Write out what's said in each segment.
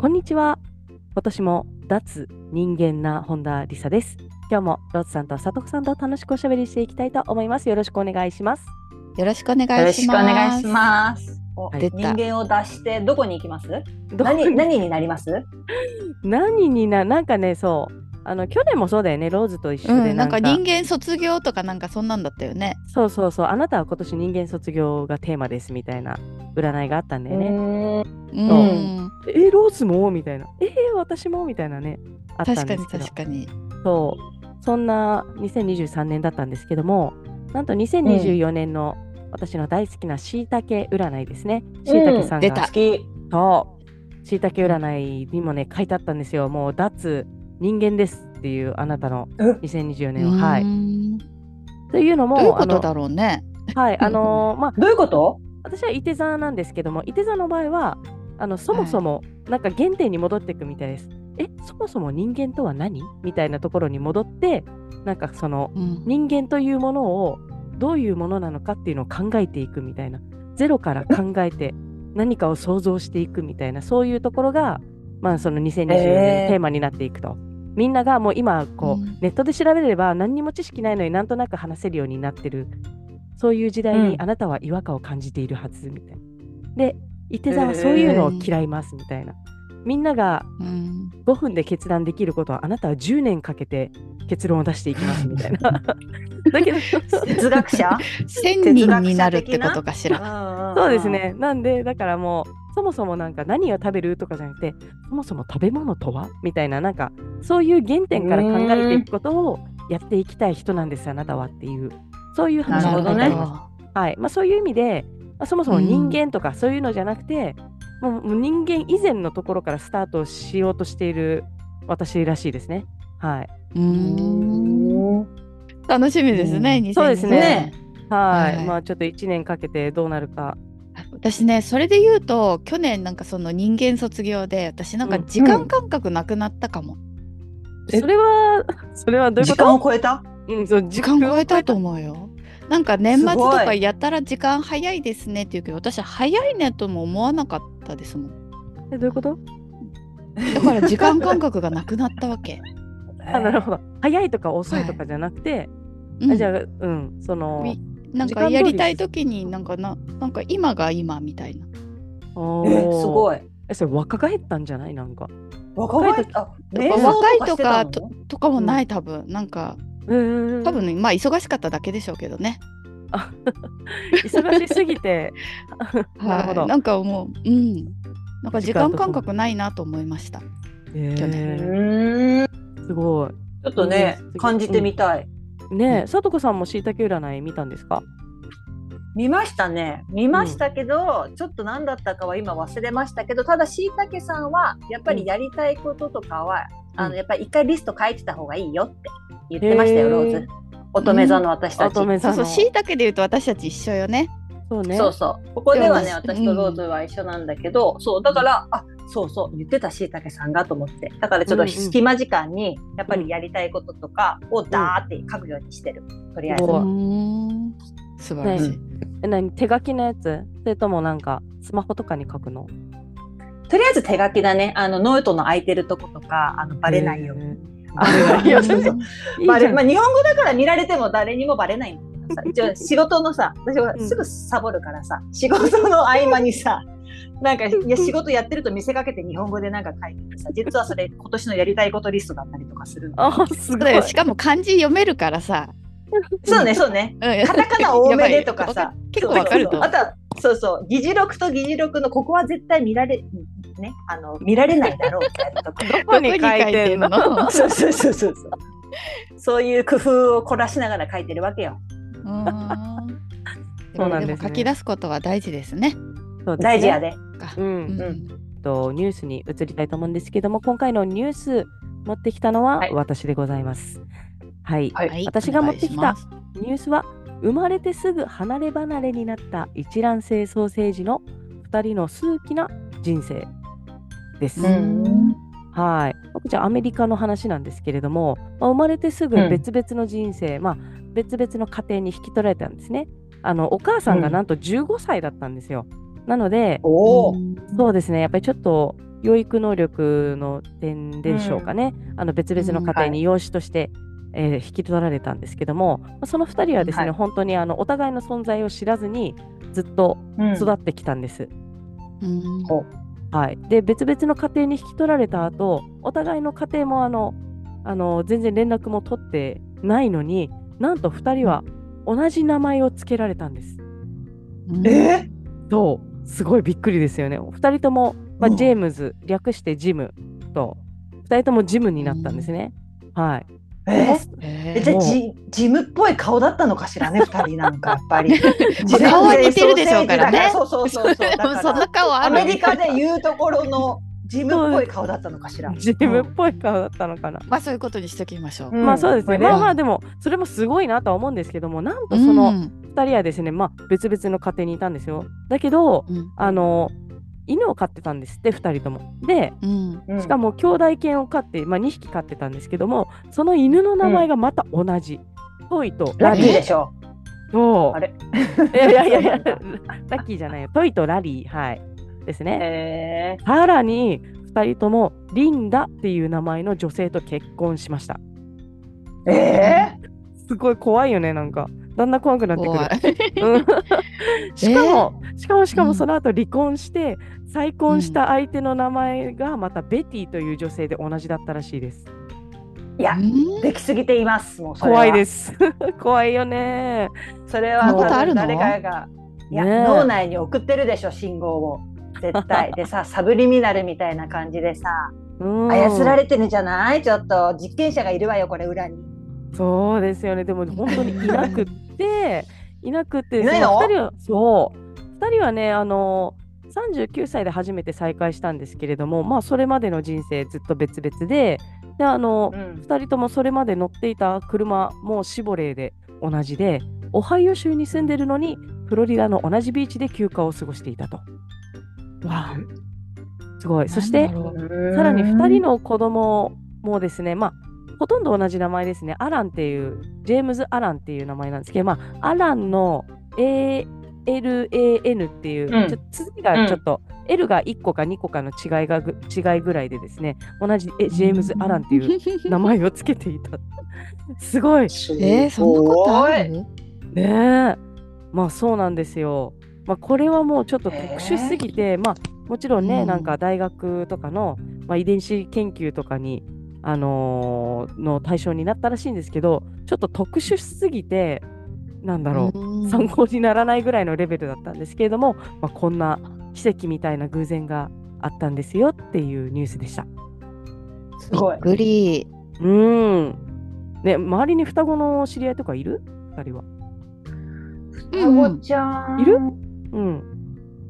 こんにちは。今年も脱人間な本田理沙です。今日もロッツさんと佐藤さんと楽しくおしゃべりしていきたいと思います。よろしくお願いします。よろしくお願いします。よろしくお願いしますおはい。人間を出してどこに行きます？ど何何になります？何にななんかねそうあの去年もそうだよね。ローズと一緒でうん、なんか。人間卒業とかなんかそんなんだったよね。そうそうそう。あなたは今年人間卒業がテーマですみたいな。占いがあったんだよね、ねう。ん、えローズもみたいな。えー、私もみたいなね。あったん確かにですけど。確かに。そう。そんな2023年だったんですけどもなんと2024年の私の大好きなしいたけ占いですね。しいたけさんが、出た。好き。そう。しいたけ占いにもね書いてあったんですよ。もう脱人間ですっていうあなたのうん2024年ははい。うん。というのもどういうことだろうね？はいあのーまあ どういうこと？私は伊手座なんですけども伊手座の場合はあのそもそもなんか原点に戻っていくみたいです。え？そもそも人間とは何？みたいなところに戻ってなんかそのうん。人間というものをどういうものなのかっていうのを考えていくみたいな。ゼロから考えて何かを想像していくみたいなそういうところがまあその2024年のテーマになっていくと。みんながもう今こう、うんネットで調べれば何にも知識ないのになんとなく話せるようになってるそういう時代にうんあなたは違和感を感じているはずみたいな。で、伊手座はそういうのを嫌いますみたいな。みんながうん5分で決断できることはあなたは10年かけて結論を出していきますみたいな。だけど、哲学者？千人にな？るってことかしら。そうですね。なんで、だからもう、そもそもなんか何を食べるとかじゃなくて、そもそも食べ物とはみたいな、なんかそういう原点から考えていくことをやっていきたい人なんです、あなたはっていう、そういう話が書いてあります。はいまあ、そういう意味で、まあ、そもそも人間とかそういうのじゃなくて、もうもう人間以前のところからスタートしようとしている私らしいですね。はい。ううんん楽しみですね。うん2024そうですねはい。はいまあちょっと1年かけてどうなるか。私ねそれで言うと去年なんかその人間卒業で私なんかうん時間感覚なくなったかも。えそれは、それはどういう時こと？間を超えた？うん、そう時間超えたとう。思うよ。なんか年末とかやたら時間早いですねって言うけど私早いねとも思わなかったですもん。えどういうこと？だから時間感覚がなくなったわけ。あなるほど。早いとか遅いとかじゃなくて、うんあじゃあ、うん、その、みなんかやりたい時になんかななんか今が今みたいな。おえすごい。いえ、それ若返ったんじゃない？なんか。若返った？瞑想若いとかととかもない多分。なんかうん多分ねまあ忙しかっただけでしょうけどね。忙しすぎて。なるほど。はい、なんかもううん。なんか時間感覚ないなと思いました。え去年。ーうん。すごい。ちょっとねうん感じてみたいねえ、さとこさんもしいたけ占い見たんですか？見ましたね。見ましたけど、ちょっと何だったかは今忘れましたけどただしいたけさんはやっぱりやりたいこととかは、あうん。のやっぱり一回リスト書いてた方がいいよって言ってましたよローズ。乙女座の私たち、乙女座の。そうそうしいたけで言うと私たち一緒よね。そうね。そうそう。ここではね私とローズは一緒なんだけど、そうだからあそうそう言ってたしいたけさんがと思って。だからちょっとうんうん。隙間時間にやっぱりやりたいこととかをダーって書くようにしてる。とりあえず、すごいん。素晴らしい。え何？手書きのやつ？それともなんかスマホとかに書くの？とりあえず手書きだね。あのノートの空いてるとことかあのバレないように。まあ、日本語だから見られても誰にもバレないんだけどさ。一応仕事のさ私はうんすぐサボるからさ、仕事の合間にさなんかいや仕事やってると見せかけて日本語でなんか書いててさ実はそれ 今年のやりたいことリストだったりとかするのあ、すごい。しかも漢字読めるからさ。そうねそうね。うん。カタカナ多めでとかさ。結構わかるとあとはそうそう議事録と議事録のここは絶対見られねあの見られないだろうみたいなとか どこに書いてんの？の？そうそうそうそうそう。そういう工夫を凝らしながら書いてるわけよ。うん。そうなんですね。も書き出すことは大事ですね。そうね大事やで。かうんうんうんと、ニュースに移りたいと思うんですけども、今回のニュース持ってきたのははい私でございます。はい。はいはい私が持ってきたニュースは、生まれてすぐ離れ離れになった一卵性ソーセージの2人の数奇な人生です。うんはい。こちらアメリカの話なんですけれども、まあ生まれてすぐ別々の人生、まあ別々の家庭に引き取られたんですね。あのお母さんがなんと15歳だったんですよ。なので。そうですね、やっぱりちょっと養育能力の点でしょうかね、あの別々の家庭に養子として、えー引き取られたんですけども、まあその2人はですね、はい。本当にあのお互いの存在を知らずにずっとうん。育ってきたんです。うん。ほはい、で別々の家庭に引き取られた後お互いの家庭もあのあの全然連絡も取ってないのになんと2人は同じ名前を付けられたんです。えそうすごいびっくりですよね。2人とも、まあ、うん。ジェームズ略してジムと2人ともジムになったんですね。はい、えええじゃあジジムっぽい顔だったのかしらね 二人なんかやっぱり。顔は似てるでしょうからね。そうそうそうそう。そんな顔アメリカで言うところのジムっぽい顔だったのかしらジムっぽい顔だったのかな。まあそういうことにしておきましょう。うんまあそうですね、まあまあでもそれもすごいなとは思うんですけどもなんとそのうん2人はですね、まあ、別々の家庭にいたんですよ。だけどうんあの犬を飼ってたんですって2人とも。でしかも兄弟犬を飼って、まあ、2匹飼ってたんですけどもその犬の名前がまた同じ。トイとラリー。でしょそうあれ？いやいやいやラッキーじゃないよ。トイとラリー。はい。ですね。へえさらに2人ともリンダっていう名前の女性と結婚しました。ええすごい怖いよね、なんか。だんだん怖くなってくる。しかも、しかもしかうん。もその後離婚して、再婚した相手の名前がまたベティという女性で同じだったらしいです。いやうん。できすぎています。もうそれは。怖いです。怖いよね。それは誰かがいや、ねえ。脳内に送ってるでしょ信号を絶対。でさ サブリミナルみたいな感じでさうん。操られてるんじゃない？ちょっと実験者がいるわよこれ裏に。そうですよね。でも本当にいなくって、いなくって、いないの？その二人は、そう、2人はね、あの、39歳で初めて再会したんですけれども、まあ、それまでの人生ずっと別々で、で、あの、うん。2人ともそれまで乗っていた車もシボレーで同じで、オハイオ州に住んでるのに、フロリダの同じビーチで休暇を過ごしていたと。わあ、すごい。そして、さらに2人の子供もですね、まあ、ほとんど同じ名前ですね。アランっていう、ジェームズ・アランっていう名前なんですけど、まあ、アランの ALAN っていう、うんちょ続きがちょっと、L が1個か2個かの違いがぐ違いぐらいでですね、同じえジェームズ・アランっていう名前をつけていた。すごい。えー、そんなことあるねえ。まあそうなんですよ。まあこれはもうちょっと特殊すぎて、まあもちろんね、うんなんか大学とかの、まあ、遺伝子研究とかに、あのーの対象になったらしいんですけど、ちょっと特殊すぎて、なんだろう、うん参考にならないぐらいのレベルだったんですけれども、まあ、こんな奇跡みたいな偶然があったんですよっていうニュースでした。すごいびっくり。うーん。ね、周りに双子の知り合いとかいる？二人は。双子ちゃんいる？うん。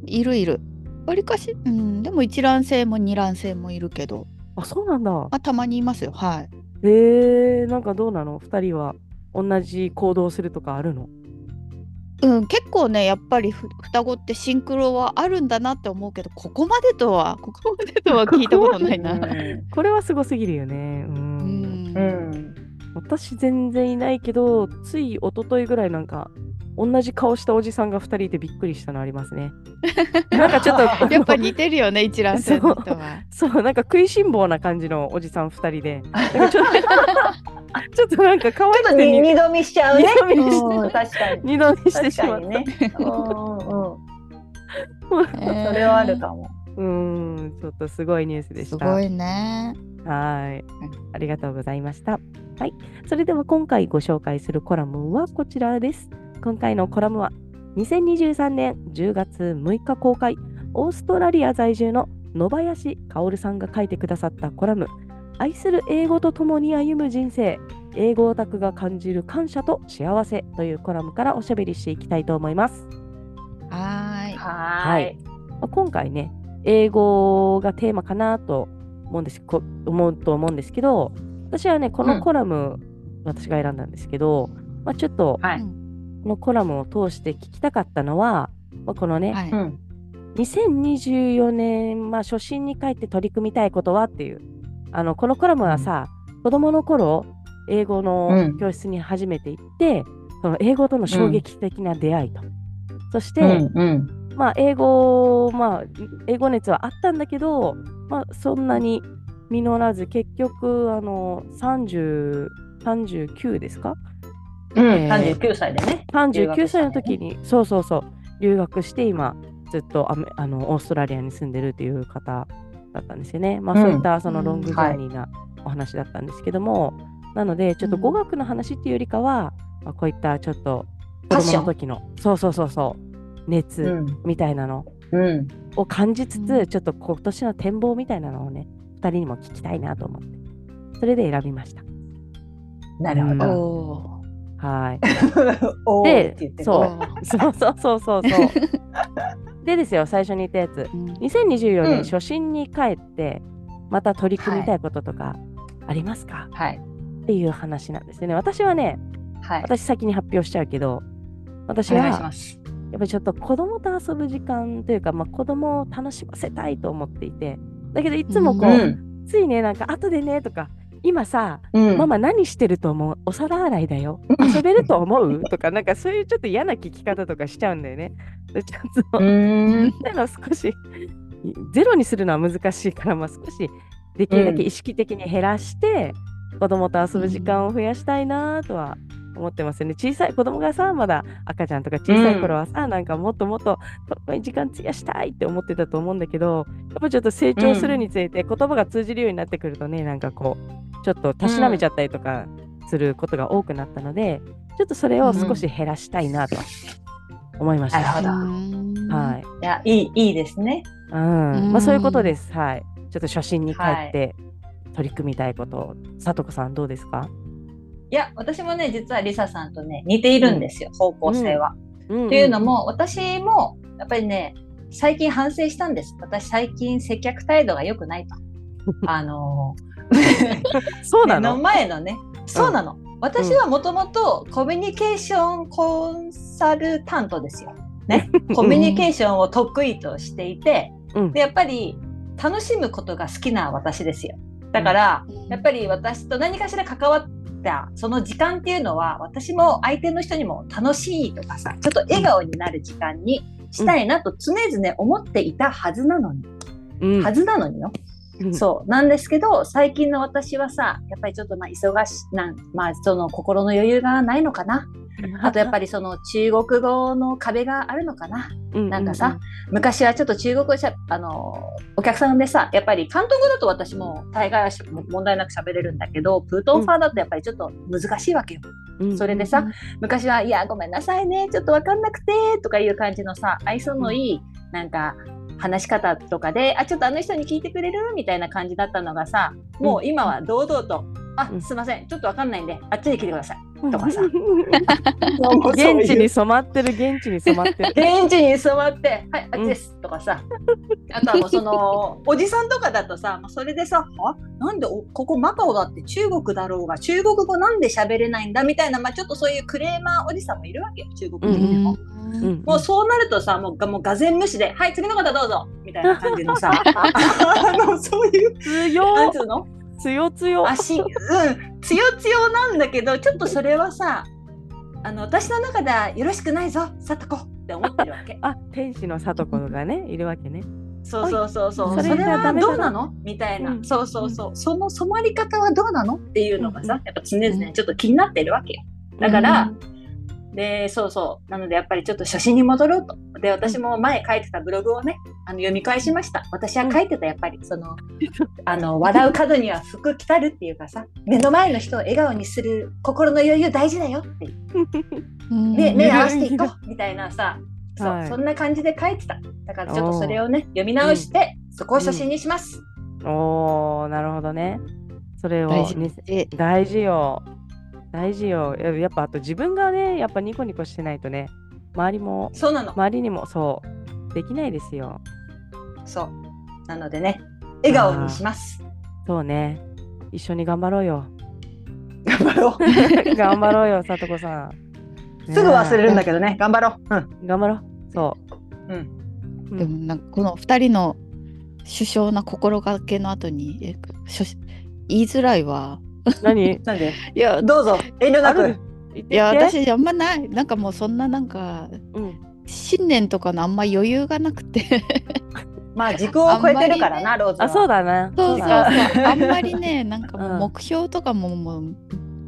いるいる。わりかし、うん、でも一卵性も二卵性もいるけど、あ、そうなんだ。まあ、たまにいますよ。はい。えー、なんかどうなの？二人は同じ行動するとかあるの？うん、結構ねやっぱりふ双子ってシンクロはあるんだなって思うけど ここまでとはここまでとは聞いたことないな。これはすごすぎるよね。う。うんんうん私全然いないけど、つい一昨日ぐらいなんか、同じ顔したおじさんが2人いてびっくりしたのありますね。なんかちょっと、やっぱ似てるよね一卵性の人は。そう、なんか食いしん坊な感じのおじさん2人で、ちょっとちょっとなんか可愛くて二度見しちゃうね二度見しうん確かに二度見してしまった。確かにね それはあるかもうーん、ちょっとすごいニュースでした。すごいね。はい。ありがとうございました。はい。それでは今回ご紹介するコラムはこちらです。今回のコラムは2023年10月6日公開、オーストラリア在住の野林薫さんが書いてくださったコラム、愛する英語と共に歩む人生、英語オタクが感じる感謝と幸せというコラムからおしゃべりしていきたいと思います。はーい。はーいまあ今回ね、英語がテーマかなと思うんですこ思うと思うんですけど私はねこのコラム、私が選んだんですけど、まあ、ちょっとはい。このコラムを通して聞きたかったのは、まあ、このね、はいうん。2024年、まあ、初心に帰って取り組みたいことはっていうあのこのコラムはさ、子供の頃英語うのん教室に初めて行って、その英語との衝撃的な出会いと、そして、うん。うん。まあ、英語、まあ、英語熱はあったんだけど、まあ、そんなに実らず、結局、あの、30、39ですか？うん。えー39歳でね。?39 歳の時に、そうそうそう、留学して、今、ずっとアメあのオーストラリアに住んでるっていう方だったんですよね。まあ、うんそういったそのうんロングジャーニーなお話だったんですけども、なので、ちょっとうん語学の話っていうよりかは、まあ、こういったちょっと子供の時の、そうそうそうそう、熱うん。みたいなのうん。を感じつつ、うんちょっと今年の展望みたいなのをね、2人にも聞きたいなと思って、それで選びました。なるほど。おはい。でそうーそうそうそうそうそう。でですよ、最初に言ったやつ。うん2024うん年初心に帰って、また取り組みたいこととかありますか、はい。っていう話なんですよね。私はね、はい。私先に発表しちゃうけど、私おは。やっぱりちょっと子供と遊ぶ時間というか、まあ、子供を楽しませたいと思っていて、だけどいつもこう、うん。ついね、なんか後でねとか、今さ、うん。ママ何してると思う？お皿洗いだよ。遊べると思う？とか、なんかそういうちょっと嫌な聞き方とかしちゃうんだよね。でちょっと、うーん。そういうの少しゼロにするのは難しいから、まあ、少しできるだけ意識的に減らして、子供と遊ぶ時間を増やしたいなとは思ってますよね。小さい子供がさ、まだ赤ちゃんとか小さい頃はさ、なんかもっともっと子供に時間費やしたいって思ってたと思うんだけど、やっぱちょっと成長するにつれて、言葉が通じるようになってくるとね、なんかこう、ちょっとたしなめちゃったりとかすることが多くなったので、ちょっとそれを少し減らしたいなと思いました。なるほどうんはい。いや、いい、いいですね。うんうんまあそういうことです。はい。ちょっと初心に帰って取り組みたいこと、さとこさんどうですか、いや、私もね、実はリサさんとね、似ているんですよ、方向性は。うんっていうの、も、私も、やっぱりね、最近反省したんです。私、最近接客態度が良くないと。あのー そうな目のの前のね、そうなの。私はもともとコミュニケーションコンサルタントですよ。ね、コミュニケーションを得意としていて、うんでやっぱり楽しむことが好きな私ですよ。だから、やっぱり私と何かしら関わったその時間っていうのは私も相手の人にも楽しいとかさちょっと笑顔になる時間にしたいなと常々思っていたはずなのに、うん。はずなのによ。うん。そう。なんですけど最近の私はさやっぱりちょっとまあ忙しなんまあその心の余裕がないのかな あとやっぱりその中国語の壁があるのかな？なんかさ、昔はちょっと中国語しゃあのお客さんでさやっぱり広東語だと私も大概はし問題なく喋れるんだけどプートンファーだとやっぱりちょっと難しいわけよ。うんそれでさ、昔は「いやごめんなさいねちょっと分かんなくて」とかいう感じのさ愛想のいいなんか話し方とかで「あちょっとあの人に聞いてくれる?」みたいな感じだったのがさもう今は堂々と「あうん。すいません。ちょっと分かんないんであっちに来てください」とかさ。現地に染まってる現地に染まってる。現地に染まって「はいあっちです」とかさ。あとはもうその おじさんとかだとさもうそれでさ「あなんでおここマカオだって中国だろうが中国語なんで喋れないんだ」みたいな、まあ、ちょっとそういうクレーマーおじさんもいるわけよ中国人でも。うん。もうそうなるとさもうがもうがぜん無視で「はい次の方どうぞ」みたいな感じのさ あのそういうなんつ強うの？強強。足。うん。強強なんだけどちょっとそれはさあの私の中ではよろしくないぞ。さとこって思ってるわけ。あ天使の里子がねいるわけね。そうそうそうそう。それはどうなの？みたいな、うん。そうそうそう。その染まり方はどうなの？っていうのがさ、うんやっぱ常々ちょっと気になってるわけよ。だから、で、そうそう。なのでやっぱりちょっと初心に戻ろうと。で、私も前書いてたブログをね、あの読み返しました。私は書いてた、やっぱり、その、あの、笑う角には服着たるっていうかさ、目の前の人を笑顔にする心の余裕大事だよっていう。目目合わせていこうみたいなさ、そう、はいそんな感じで書いてた。だからちょっとそれをね、読み直して、そこを初心にします。おーなるほどね。それを大事にえ大事よ。大事よ。ややっぱあと自分がねやっぱニコニコしてないとね周りもそうなの。周りにもそうできないですよ。そう。なのでね、笑顔にします。そうね。一緒に頑張ろうよ。頑張ろう。頑張ろうよ、さとこさん。すぐ忘れるんだけけどね、頑張ろう。うん。ど。頑張ろう。そうん。う。うんでもなんかこの2人の首相な心がけの後にえしょ言いづらいわ。何？なんで、いやどうぞ、遠慮なく。いや私あんまないなんかもうそんななんかうん。新年とかのあんま余裕がなくて まあ、時空を超えてるからな、ローズは。あ、そうだな。そうそうそうだあんまりね なんか目標とかももう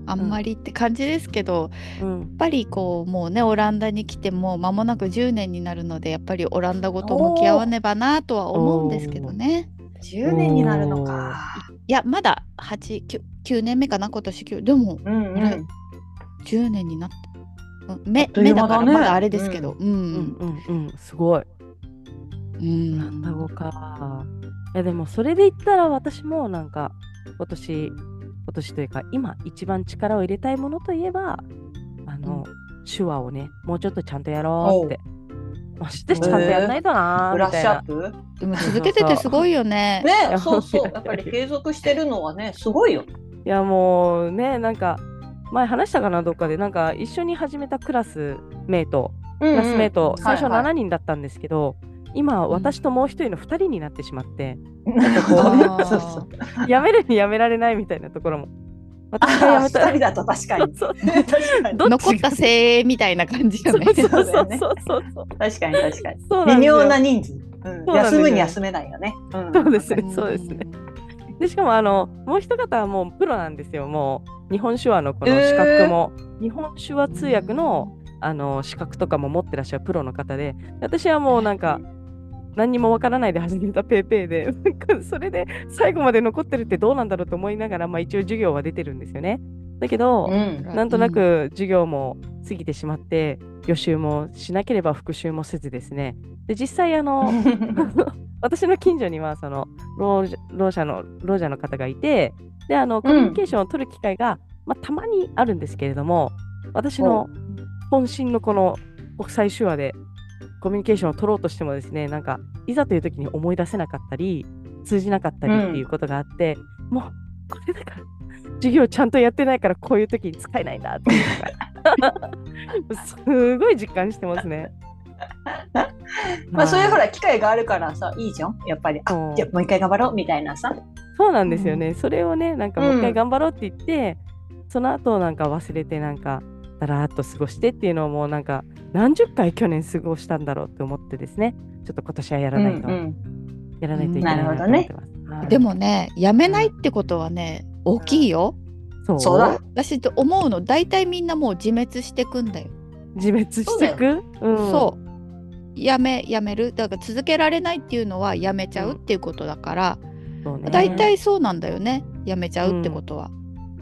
あんまりって感じですけど、うん。やっぱりこうもうねオランダに来てもう間もなく10年になるのでやっぱりオランダ語と向き合わねばなとは思うんですけどね。10年になるのか。いやまだ8 9, 9年目かな今年9でもうんうん。あれ10年になった。うん目目だからまだあれですけど、うんうんうんうん。すごい。うんオランダ語か。いやでもそれで言ったら私もなんか今年今年というか今一番力を入れたいものといえばあの、手話をねもうちょっとちゃんとやろうって。ましてちゃんとやらないとなーブラッシみたいな。ュアップ？でも続けててすごいよね。ね、そうそう。やっぱり継続してるのはね、すごいよ。いやもうねなんか前話したかなどっかでなんか一緒に始めたクラスメイトククラスメイト、最初7人。人だったんですけど、今私ともう一人の2人になってしまって、なるほどねあー そう。やめるにやめられないみたいなところも。私がやめあた2人だと確かに。残った精鋭みたいな感じよね。そうそうそうそうそうそう。確かに確かに。そうなんですよ微妙な人数。うん休むに休めないよね。うんそうですねうんそうですね。でしかもあのもう一方はもうプロなんですよ。もう日本手話のこの資格も、日本手話通訳のあの資格とかも持ってらっしゃるプロの方で、私はもうなんか何にもわからないで始めたペーペーで、それで最後まで残ってるってどうなんだろうと思いながら、まあ一応授業は出てるんですよね。だけど、うん。なんとなく授業も過ぎてしまって、予習もしなければ復習もせずですね。で、実際あの、私の近所にはそのろう者のろう者の方がいてであのコミュニケーションを取る機会が、まあ、たまにあるんですけれども私の渾身のこの国際手話でコミュニケーションを取ろうとしてもですねなんかいざという時に思い出せなかったり通じなかったりっていうことがあって、もうこれだから授業ちゃんとやってないからこういう時に使えないなっていうのが すごい実感してますね。まあそういうほらら機会があるからさいいじゃん？やっぱり。そう。あじゃあもう一回頑張ろうみたいなさ。そうなんですよね。それをね、なんかもう一うん回頑張ろうって言って、その後なんか忘れて、なんかだらーっと過ごしてっていうのをもうなんか何十回去年過ごしたんだろうって思ってですね、ちょっと今年はやらないと、うんうん。やらないといけないなと思ってます。はい。でもねやめないってことはね大きいよ。そう。そうだ。私と思うの大体みんなもう自滅してくんだよ。自滅していくうん、そうやめやめる。だから続けられないっていうのはやめちゃうっていうことだから、そうね。大体そうなんだよね。やめちゃうってことは。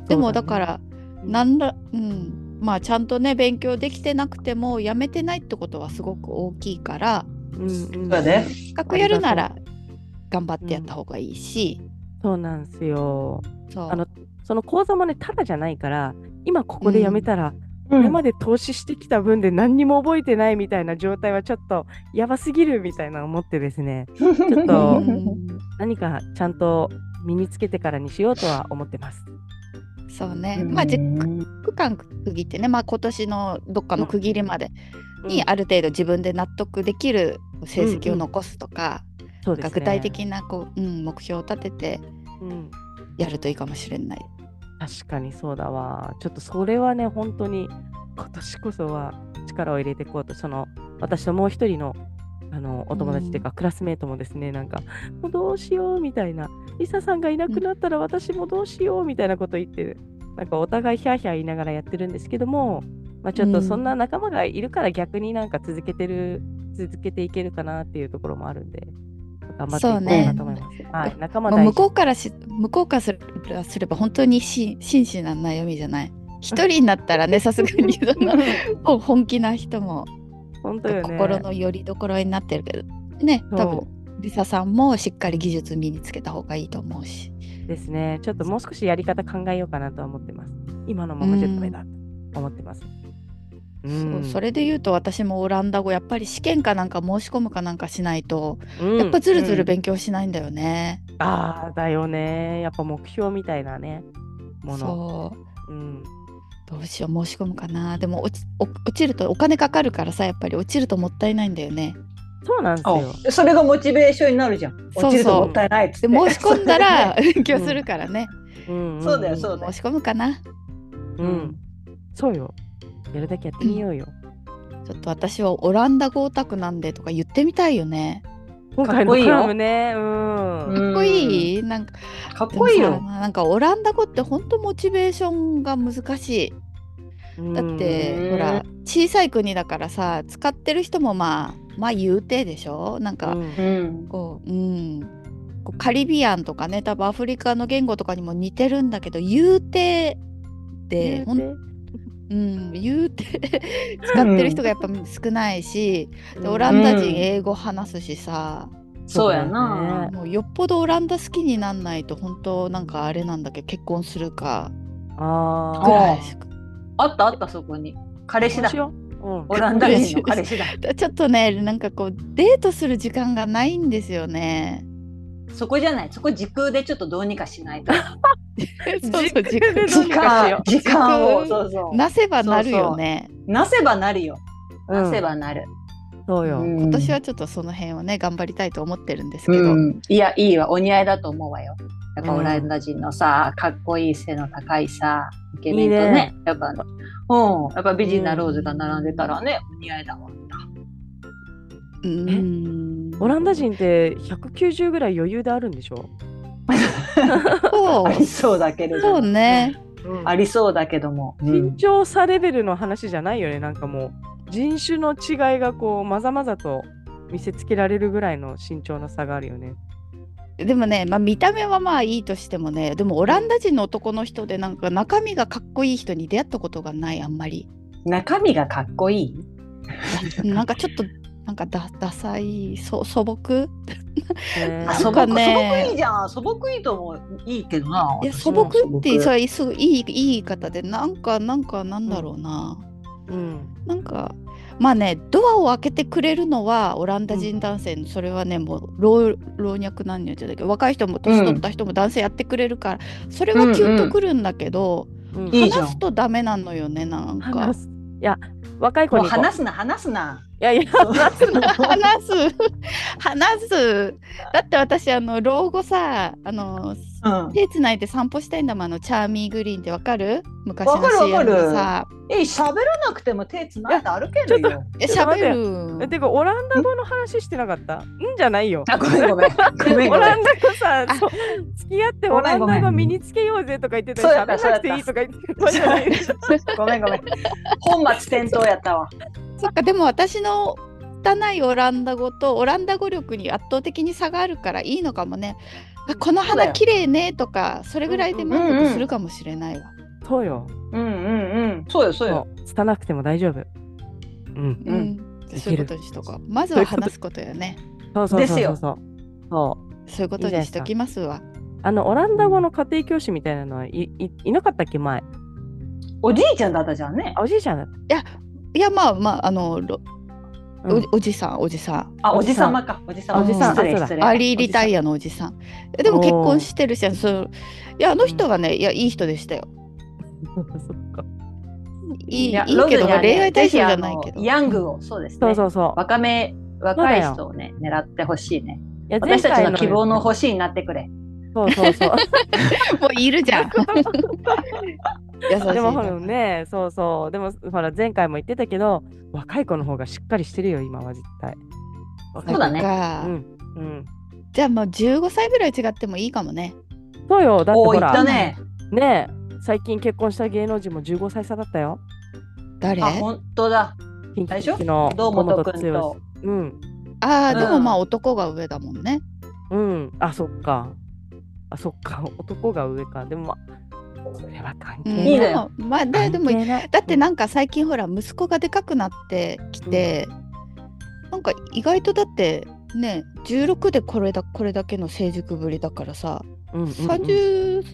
でもだからなんだうん。まあちゃんとね勉強できてなくてもやめてないってことはすごく大きいから。うんうん、そうだね。資格やるなら頑張ってやった方がいいし、そうなんですよ。そう。あのその講座もね、ただじゃないから、今ここでやめたら、うんこれまで投資してきた分で何にも覚えてないみたいな状態はちょっとやばすぎるみたいな思ってですね、ちょっうとん 何かちゃんと身につけてからにしようとは思ってます。そうね。まあじ区間区切ってね、まあ、今年のどっかの区切りまでにある程度自分で納得できる成績を残すとか、そう具体的なこう、うん、目標を立ててうん、やるといいかもしれない。確かにそうだわ。ちょっとそれはね、本当に今年こそは力を入れていこうと、その私ともう一人のあのお友達っていうか、クラスメートもですね、なんか、もうどうしようみたいな、リサさんがいなくなったら私もどうしようみたいなこと言って、なんかお互いヒャーヒャー言いながらやってるんですけども、まあ、ちょっとそんな仲間がいるから逆になんか続けてる、続けていけるかなっていうところもあるんで、頑張っていこうかなと思います。はい、仲間まあ向。こうからし向こうからすれば本当にし真摯な悩みじゃない。一人になったらね さすがにそんなもう本気な人も本当よね。心の拠り所になってるけどね多分リサさんもしっかり技術身につけた方がいいと思うし。ですね。ちょっともう少しやり方考えようかなとは思ってます。今のままじゃダメだと思ってます。うん。そうそれで言うと私もオランダ語やっぱり試験かなんか申し込むかなんかしないと、うん。やっぱずるずる勉強しないんだよね。ああだよね。やっぱ目標みたいなね。もの。そう。うん。どうしよう申し込むかな。でも落ちお落ちるとお金かかるからさやっぱり落ちるともったいないんだよね。そうなんですよ。あそれがモチベーションになるじゃん。そう落ちるともったいないっつって。で申し込んだら 勉強するからね。うん。ん。そうだよそうだよ。申し込むかな。うん。そうよやるだけやってみようよ。ちょっと私はオランダ語オタクなんでとか言ってみたいよね。今回のコラムね。かっこいい。なんかかっこいいよ。なんかオランダ語って本当モチベーションが難しい。だってうん。ほら小さい国だからさ使ってる人もまあまあ言うてでしょ？なんか。こううん。カリビアンとかね多分アフリカの言語とかにも似てるんだけど言うてでほんうん、言うて 使ってる人がやっぱ少ないし、でオランダ人英語話すしさ、そうやな。もうよっぽどオランダ好きになんないと本当なんかあれなんだけど結婚するかあぐらいしか。あったあったそこに。彼氏だ。オランダ人の彼氏だ。ちょっとねなんかこうデートする時間がないんですよね。そこじゃない。そこ時空でちょっとどうにかしないと。そうそう時空でどう時にかしよ間。時間を。時そうそう。なせばなるよね。なせばなるよ。うん。なせばなる。そうよ。うん。私はちょっとその辺をね頑張りたいと思ってるんですけど、うん、いやいいわ。お似合いだと思うわよ。やっぱうん。オランダ人のさ、かっこいい背の高いさイケメンとねね。やっぱうん。やっぱ美人なローズが並んでたらね、お似合いだわ。うんオランダ人って190ぐらい余裕であるんでしょ？そありそうだけれうども。そうね。ありそうだけども、うん身長差レベルの話じゃないよね。なんかもう人種の違いがこうまざまざと見せつけられるぐらいの身長の差があるよね。でもね、まあ、見た目はまあいいとしてもねでもオランダ人の男の人でなんか中身がかっこいい人に出会ったことがないあんまり。中身がかっこいい？なんかちょっとなんかダダサいそ素朴？ねあなんか素朴、ね素朴いいじゃん。素朴いいと思う。いいけどないや素朴って素そうすごいいいいい言い方でなんかなんかなんだろうな、うん。なんかまあねドアを開けてくれるのはオランダ人男性。の、それはねもう老老若男女じゃないけど若い人も年取った人も男性やってくれるから、それはキュンとくるんだけど、うん。いいじゃん話すとダメなのよねなんか。いや若い子にこう。話すな話すな。いやいや話すな話す。話すだって私あの老後さあのうん。手つないで散歩したいんだもんあのチャーミーグリーンってわかる？昔のわかるわか CM るでさ。え喋らなくても手つないで歩けるよ。え喋る。てかオランダ語の話してなかった？んじゃないよ。あごめんごめん。ごめんごめん。オランダ語さ付き合ってごオランダ語身につけようぜとか言ってたそうやったら喋らなくていいとか言ってたじゃない。ですか。ごめんごめん。本末転倒やったわそっかでも私の汚いオランダ語とオランダ語力に圧倒的に差があるからいいのかもねあこの花綺麗ねとかそれぐらいで満足するかもしれないわ。そうよ。うんうんうんそうよそうよ拙くても大丈夫。うん。うんうんそういうことにしとこう。まずは話すことよね。そうそうですよそうそうそう。そうそういうことにしときますわ。あのオランダ語の家庭教師みたいなのはいいいなかったっけ前。おじいちゃんだったじゃんねあおじいちゃんだった。いやまあまああの、おおじさんおじさん。あおじさまかおじさまおじさんアリーリタイアアのおじさん。えでも結婚してるし、そういやあの人はね、いやいい人でしたよ。そっか。いいいいやけど、恋愛対象じゃないけど。ヤングをそうですねそうそうそう。若め若い人をね狙ってほしいねいや私たちの希望の星になってくれそうそうそう。もういるじゃん。優しいな。でもほらね、そうそう。でもほら前回も言ってたけど、若い子の方がしっかりしてるよ今は絶対。そうだねかうんうん。じゃあもう15歳ぐらい違ってもいいかもね。そうよ。だってほらたねねえ最近結婚した芸能人も15歳差だったよ。誰？あ本当だキンキ最初キの堂本堂君とうんああ、でもうんまあ男が上だもんね。うん。あそっか。あそっか。男が上か。でもまあそれは関係うんない。まあだでもだってなんか最近ほら息子がでかくなってきて、なんか意外とだってね16でこれだこれだけの成熟ぶりだからさ、うんうんうん30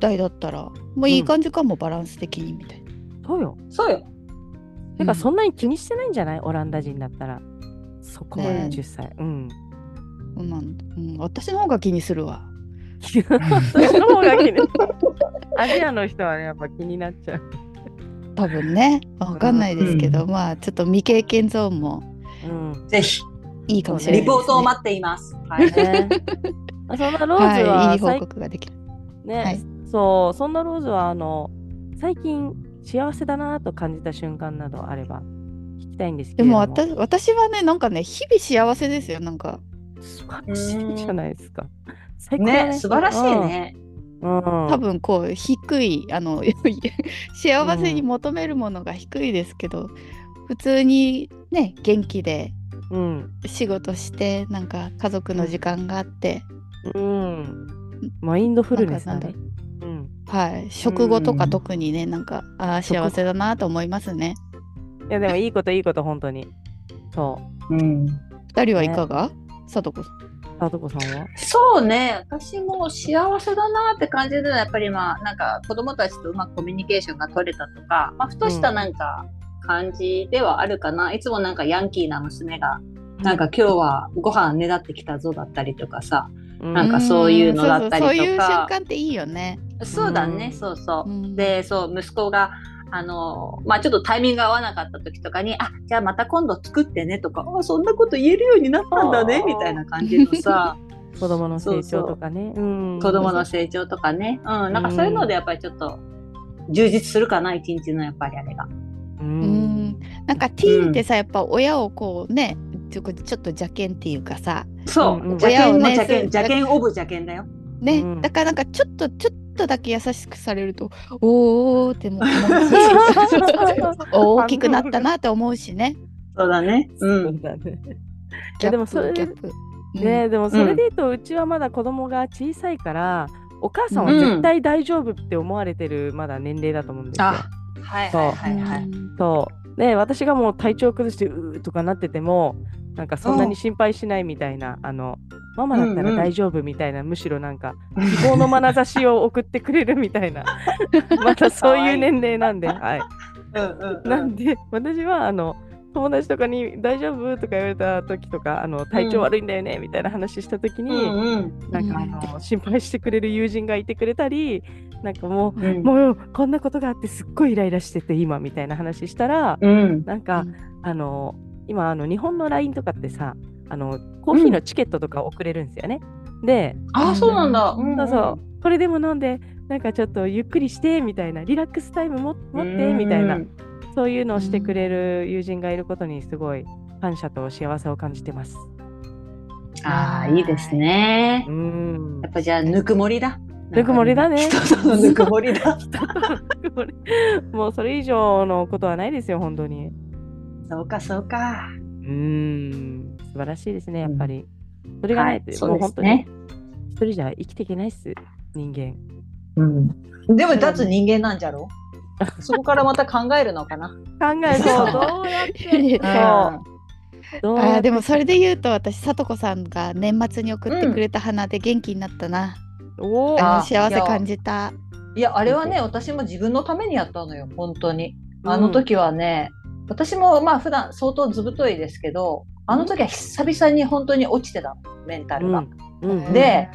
代だったらもういい感じかも、バランス的にみたいな。そうよ。そうよてかそんなに気にしてないんじゃない？オランダ人だったら。そこまでね10歳。うん。そうなんだうん、私の方が気にするわ。私の方が気にアジアの人はね、やっぱ気になっちゃう。多分ね、わかんないですけど、うんまあちょっと未経験ゾーンもうん。ぜひ、いいかもしれないね。ポートを待っています。はい。ね、あそんなローズはい、はいい報最告ができる。ね、はいそう、そんなローズはあの最近幸せだなと感じた瞬間などあれば聞きたいんですけれども。でも私私はね、なんかね、日々幸せですよ、なんか。素晴らしいじゃないですか。最高だね、素晴らしいね。うん。うん、多分こう低いあの 幸せに求めるものが低いですけど、普通にね元気でうん。仕事してなんか家族の時間があって、うん。マインドフルネスだ。はい、食後とかうん特にねなんかあー食後幸せだなと思いますね。いや、でもいいこといいこと、本当に。そうん。二人はいかが、さとこさん。う。さとこさんは？そうね、私も幸せだなって感じるのはやっぱりまあなんか子供たちとうまくコミュニケーションが取れたとか、まあ、ふとしたなんか感じではあるかな、いつもなんかヤンキーな娘がなんか今日はご飯ねだってきたぞだったりとかさ、うん。なんかそういうのだったりとか。うんそうそうそう。いう瞬間っていいよね。そうだね、うんそうそう。うん。でそう息子があのまあちょっとタイミング合わなかった時とかに「あじゃあまた今度作ってね」とか「あそんなこと言えるようになったんだねあ」ー。みたいな感じのさ 子供の成長とかね。うん。子供の成長とかね、うん、なんかそういうのでやっぱりちょっと充実するかな一日のやっぱりあれが。う。うん。んなんかティーンってさ、やっぱ親をこうねちょちょっと邪険っていうかさ。そう、邪険の親をね邪険、邪険オブ邪険だよ。ね、うん。だからなんかちょっとちょっとだけ優しくされるとおーっても思うし 大きくなったなって思うしね。そうだね。う。そうんだね。でもそれギャップ。ねでもそれで言うと、うちはまだ子供が小さいから、お母さんは絶対大丈夫って思われてるまだ年齢だと思うんですよ。あ、はいはいはいはい。うんそう。で、私がもう体調崩してうーとかなってても、なんかそんなに心配しないみたいな、あの、ママだったら大丈夫みたいな、むしろなんか希望の眼差しを送ってくれるみたいな、またそういう年齢なんで、はい。うんうんうん。なんで、私はあの友達とかに大丈夫とか言われた時とか、あの体調悪いんだよねみたいな話した時に、うんうん。なんかあの心配してくれる友人がいてくれたり、なんかもう、うん。もうこんなことがあってすっごいイライラしてて今みたいな話したら、うん。なんか、うん。あの今あの日本の LINE とかってさあのコーヒーのチケットとか送れるんですよね。で、あ、そうなんだ。うんそうそうこれでも飲んでなんかちょっとゆっくりしてみたいなリラックスタイムも持ってみたいなうんそういうのをしてくれる友人がいることにすごい感謝と幸せを感じてます。ああ、いいですねう。んやっぱじゃあ、ぬくもりだ。ぬくもりだねぬくもりだ。もうそれ以上のことはないですよ、本当に。そうか、そうか。うーん、素晴らしいですね、やっぱり。それがないと、そうでもう本当に。一人じゃ生きていけないっす、人間。うん。でも、脱人間なんじゃろ？そこからまた考えるのかな？考えそう、どうやって。そう。どうあでもそれで言うと私さとこさんが年末に送ってくれた花で元気になったな、おーあのあ幸せ感じたいや、あれはね、私も自分のためにやったのよ、本当に。あの時はね、私もまあ普段相当ずぶといですけど、あの時は久々に本当に落ちてたの、メンタルが。うん。うん。で、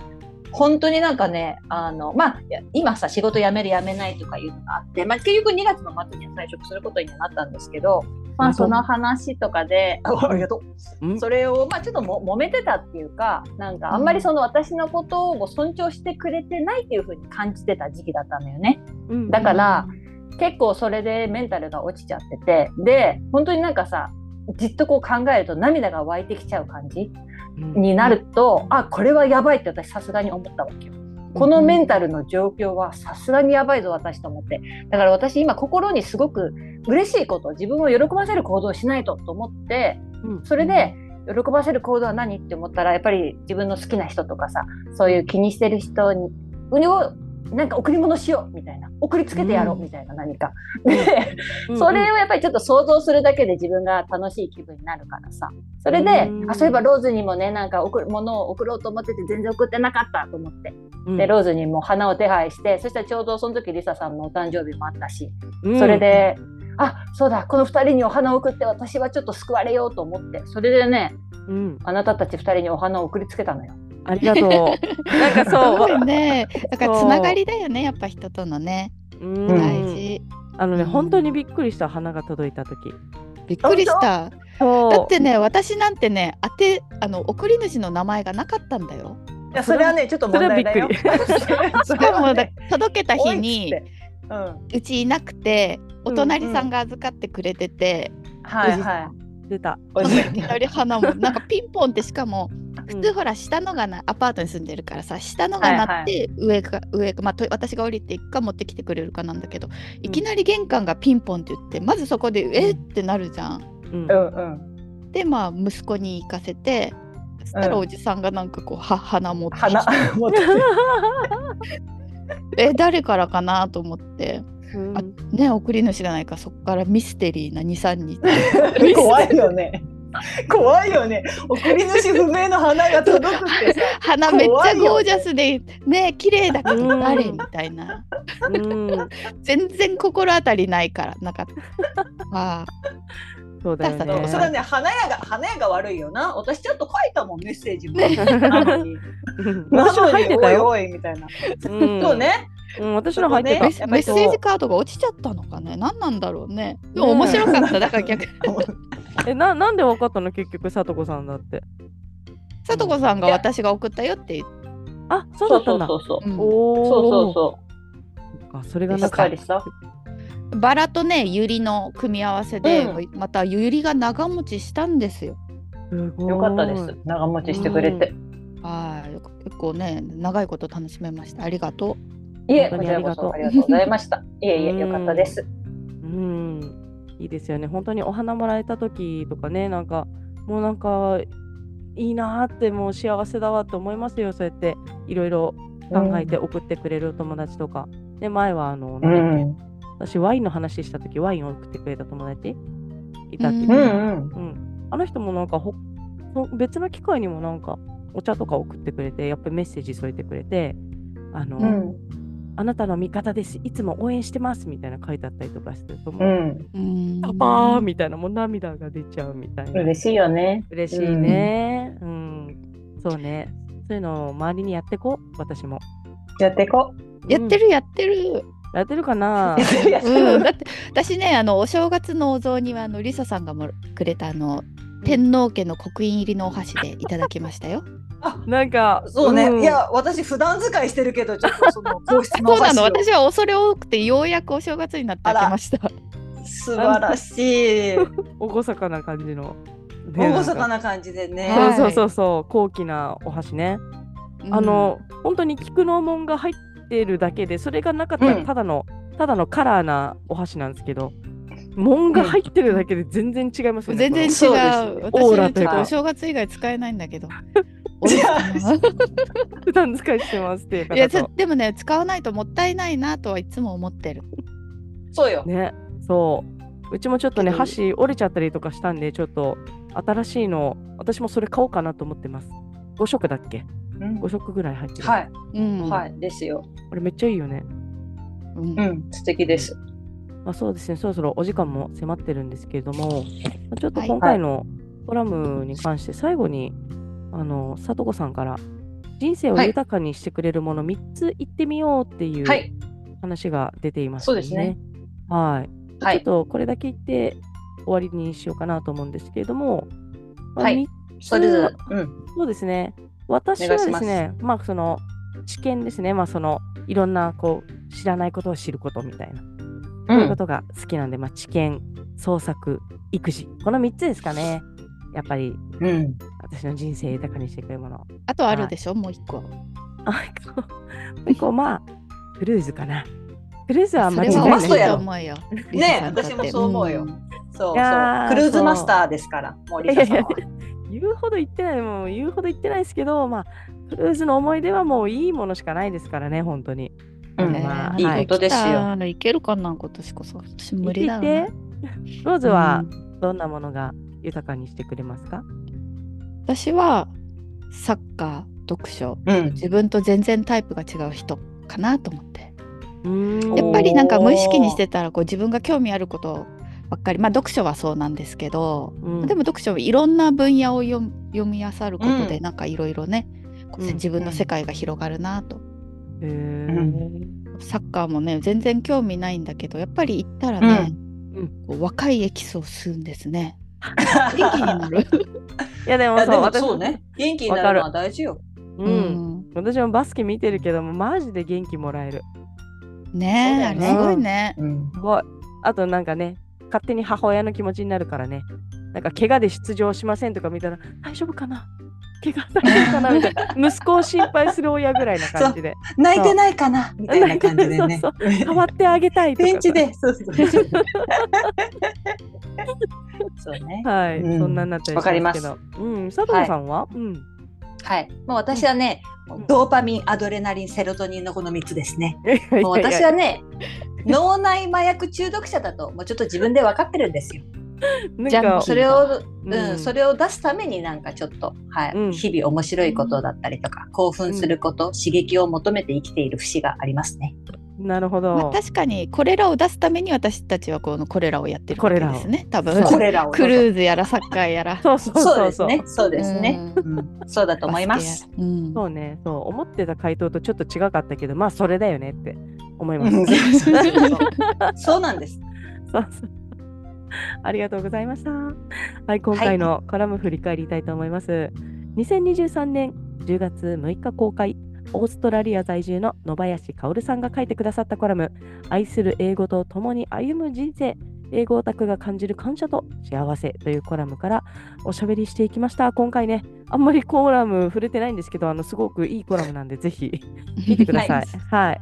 本当になんかね、あの、まあ、今さ、仕事辞める辞めないとかいうのがあって、まあ、結局2月の末には退職することにはなったんですけど、まあ、その話とかで、あ ありがとう。うん。それを、まあ、ちょっとも揉めてたっていうか、なんかあんまりその私のことを尊重してくれてないっていう風に感じてた時期だったんだよね。うん。だから、結構それでメンタルが落ちちゃってて、で、本当になんかさ、じっとこう考えると涙が湧いてきちゃう感じうんになると、あ、これはやばいって私さすがに思ったわけよ。このメンタルの状況はさすがにやばいぞ私と思って。だから私今心にすごく嬉しいこと、自分を喜ばせる行動をしないとと思って、うんそれで喜ばせる行動は何って思ったらやっぱり自分の好きな人とかさそういう気にしてる人にをなんか贈り物しようみたいな。送りつけてやろううん。みたいな何か。でうんそれをやっぱりちょっと想像するだけで自分が楽しい気分になるからさ。それでうん。あそういえばローズにもねなんか送る物を送ろうと思ってて全然送ってなかったと思って。うん。でローズにも花を手配してそしたらちょうどその時リサさんのお誕生日もあったし。うん。それであそうだこの2人にお花を送って私はちょっと救われようと思って。それでねうん、あなたたち2人にお花を送りつけたのよ。ありがとう。なんかそう、そうね。だからつながりだよね、やっぱ人とのね。うん大事。あのね、うん本当にびっくりした花が届いた時。びっくりした。だってね、私なんてね、当て、あの送り主の名前がなかったんだよ。いやそれはねちょっとそれはびっ問題だよ。くり。そしかもね届けた日にうんうちいなくて、お隣さんが預かってくれてて、はいは出た。い。おそじさんのいきなり花も。なんかピンポンってしかもうん。普通ほら下のがなアパートに住んでるからさ下のが鳴って上が上がまあと私が降りていくか持ってきてくれるかなんだけどいきなり玄関がピンポンって言ってまずそこでえってなるじゃん。うん。うんうん。でまあ息子に行かせてそしたらうん。おじさんがなんかこうは花持ってきて。花。持ってえ誰からかなと思ってうんあね送り主がないからそこからミステリーな23日 怖いよね。怖いよね。送り主不明の花が届くってさ。花めっちゃゴージャスでね綺麗だけうんど誰みたいなうん、全然心当たりないからなかった。あそうだよだね。それはね花屋が花屋が悪いよな。私ちょっと書いたもんメッセージも。なのに。うんなのにおい。おいみたいな。うんそう。ね。うん、私の入ってたね。メッセージカードが落ちちゃったのかね何なんだろうね。でも面白かった。だから逆に え、な、なんでわかったの、結局、さとこさんだって。さとこさんが私が送ったよって言って。あ、そうだそうったんだ。そうそうそう。うんおお。そうそうそあ、それう。がなかしっかりさ。バラとねユリの組み合わせで、うまたユリが長持ちしたんですよ。よかったです。長持ちしてくれて。はい結構ね長いこと楽しめました。ありがといえ、本当にありがとうそありがとうございました。いえいえ、うんよかったです。うん。いいですよね。本当にお花もらえた時とかね、なんか、もうなんか、いいなーって、もう幸せだわって思いますよ。そうやって、いろいろ考えて送ってくれるお友達とか。で、前は、あの、うなん。私、ワインの話した時、ワインを送ってくれた友達いたっていううんあの人もなんかほそ別の機会にもなんかお茶とか送ってくれてやっぱりメッセージ添えてくれてあの、うん。あなたの味方ですいつも応援してますみたいな書いてあったりとかするともう、うん。う。うんパパーみたいなもう涙が出ちゃうみたいな嬉しいよね。嬉しいねうん、そうねそういうのを周りにやってこう私もやっていこやってるやってる。やってるかな？う。ん、る。だって私ねあのお正月のお雑煮はあのリサさんがもくれたあの天皇家の刻印入りのお箸でいただきましたよ。なんかそうね。ん。いや、私普段使いしてるけど、ちょっとその 皇室のおそうなの。私は恐れ多くてようやくお正月になって開けました。素晴らしい。厳かな感じの、ね厳かな感じでね。はいそうそうそうそう高貴なお箸ね。あの、本当に菊の紋が入ってるだけでそれがなかったうん。らただの、ただのカラーなお箸なんですけど紋が入ってるだけで全然違いますよね、全然違う。オーラというか。お正月以外使えないんだけど。じゃ普段使いしてますっていういや方とつでもね使わないともったいないなとはいつも思ってる。そうよ。ねそううちもちょっとね箸折れちゃったりとかしたんでちょっと新しいの私もそれ買おうかなと思ってます5色だっけ？うん5色ぐらい入ってる、はい。うん。はい。ですよ。これめっちゃいいよねうんうん。素敵です。まあ、そうですね、そろそろお時間も迫ってるんですけれども、まあちょっとはい今回のコラムに関して最後に、あの、さとこさんから、人生をはい豊かにしてくれるもの3つ言ってみようっていうはい。話が出ていますそうですね。はい。はいちょっとこれだけ言って終わりにしようかなと思うんですけれども、まあはいみそ。うん。そうですね。私はですね、まあその知見ですね、まあそのいろんなこう知らないことを知ることみたいな。そういうことが好きなんで、まあ、知見、創作、育児。この3つですかね。やっぱりうん。私の人生豊かにしてくれるもの。あとあるでしょ、もう一個。あ、こう、こうまあ、クルーズかな。クルーズはあんまりそれはマストやろね私もそう思うよんそうそう。クルーズマスターですから、森田さんは。言うほど言ってない、もう言うほど言ってないですけど、まあ、クルーズの思い出はもういいものしかないですからね、本当に。うんねまあいいことですよ。よ。いけるかな今年こそ。私無理だ言な。ローズはどんなものが豊かにしてくれますか、私はサッカー、読書、うん。自分と全然タイプが違う人かなと思って。やっぱりなんか無意識にしてたらこう自分が興味あることばっかり。まあ読書はそうなんですけど、うん。でも読書いろんな分野を読み漁ることで、うん。なんかいろいろね、こううん。自分の世界が広がるなと、へー。サッカーもね全然興味ないんだけどやっぱり行ったらね、うん。こう若いエキスを吸うんですね。元気になる。いやでもそう私そうね。元気になるのは大事よ。う、うん私もバスケ見てるけどもマジで元気もらえるねえ、ねすごいね。うん。すごいあとなんかね勝手に母親の気持ちになるからねなんか怪我で出場しませんとか見たら大丈夫かな？怪我大丈夫かなみたいな息子を心配する親ぐらいな感じで泣いてないかなみたいな感じでね。そう変わってあげたいとかさベンチで。そうそうそう。ね。はい、うんそんなになったりしますけどうん佐藤さんは、うんはい。もう私はね、ドーパミン、アドレナリン、セロトニンのこの3つですね。もう私はね、脳内麻薬中毒者だと、もうちょっと自分で分かってるんですよ。ジャンなんかキそれを、うんうん、それを出すためになんかちょっと、はい、うん。日々面白いことだったりとか、興奮すること、刺激を求めて生きている節がありますね。なるほど、まあ、確かにこれらを出すために私たちはこのこれらをやってるわけですね多分。これらを。クルーズやらサッカーやら。そうそうそそう。うそうですね。そうですね。うん。うん、そうだと思います。うん。そうね。そう。思ってた回答とちょっと違かったけどまあそれだよねって思います、うん。そうそうそう。そうなんです。そうそう。ありがとうございました。はい、今回のコラム振り返りたいと思います。2023年10月6日公開、オーストラリア在住の野林薫さんが書いてくださったコラム、愛する英語と共に歩む人生、英語オタクが感じる感謝と幸せというコラムからおしゃべりしていきました。今回ね、あんまりコラム触れてないんですけど、あのすごくいいコラムなんで、ぜひ 見てください。はい。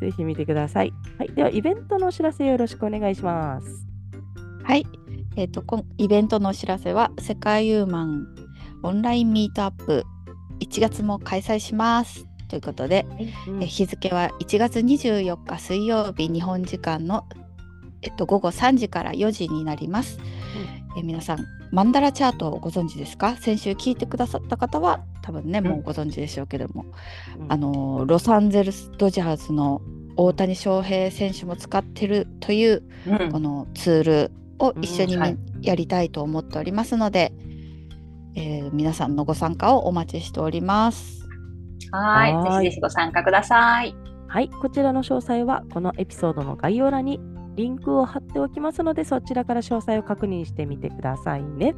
ぜひ見てください。はい。では、イベントのお知らせよろしくお願いします。はい、えっ、とイベントのお知らせは世界ユーマンオンラインミートアップ1月も開催します。ということで、うんえ日付は1月24日水曜日日本時間のえっと午後3時から4時になります。え皆さんマンダラチャートをご存知ですか？先週聞いてくださった方は多分ねもうご存知でしょうけども、うん。あのロサンゼルス・ドジャーズの大谷翔平選手も使ってるといううん。このツールを一緒にはいやりたいと思っておりますので、えー皆さんのご参加をお待ちしております。はい。はーいぜひぜひご参加ください。はい、こちらの詳細はこのエピソードの概要欄にリンクを貼っておきますのでそちらから詳細を確認してみてくださいね。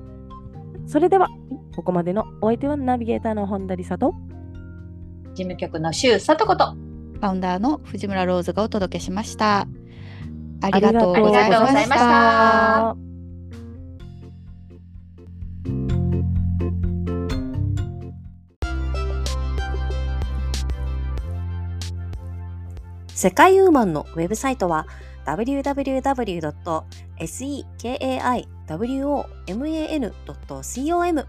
それではここまでのお相手はナビゲーターの本田理沙と事務局の周佐とこと。ファウンダーの藤村ローズがお届けしました。ありがとうございま。した世界ウーマンのウェブサイトは www.sekaiwoman.com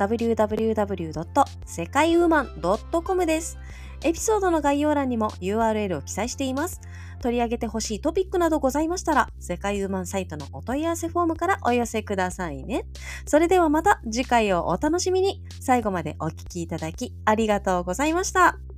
www.sekaiwoman.com です。エピソードの概要欄にも URL を記載しています。取り上げてほしいトピックなどございましたら、世界ウーマンサイトのお問い合わせフォームからお寄せくださいね。それではまた次回をお楽しみに。最後までお聴きいただきありがとうございました。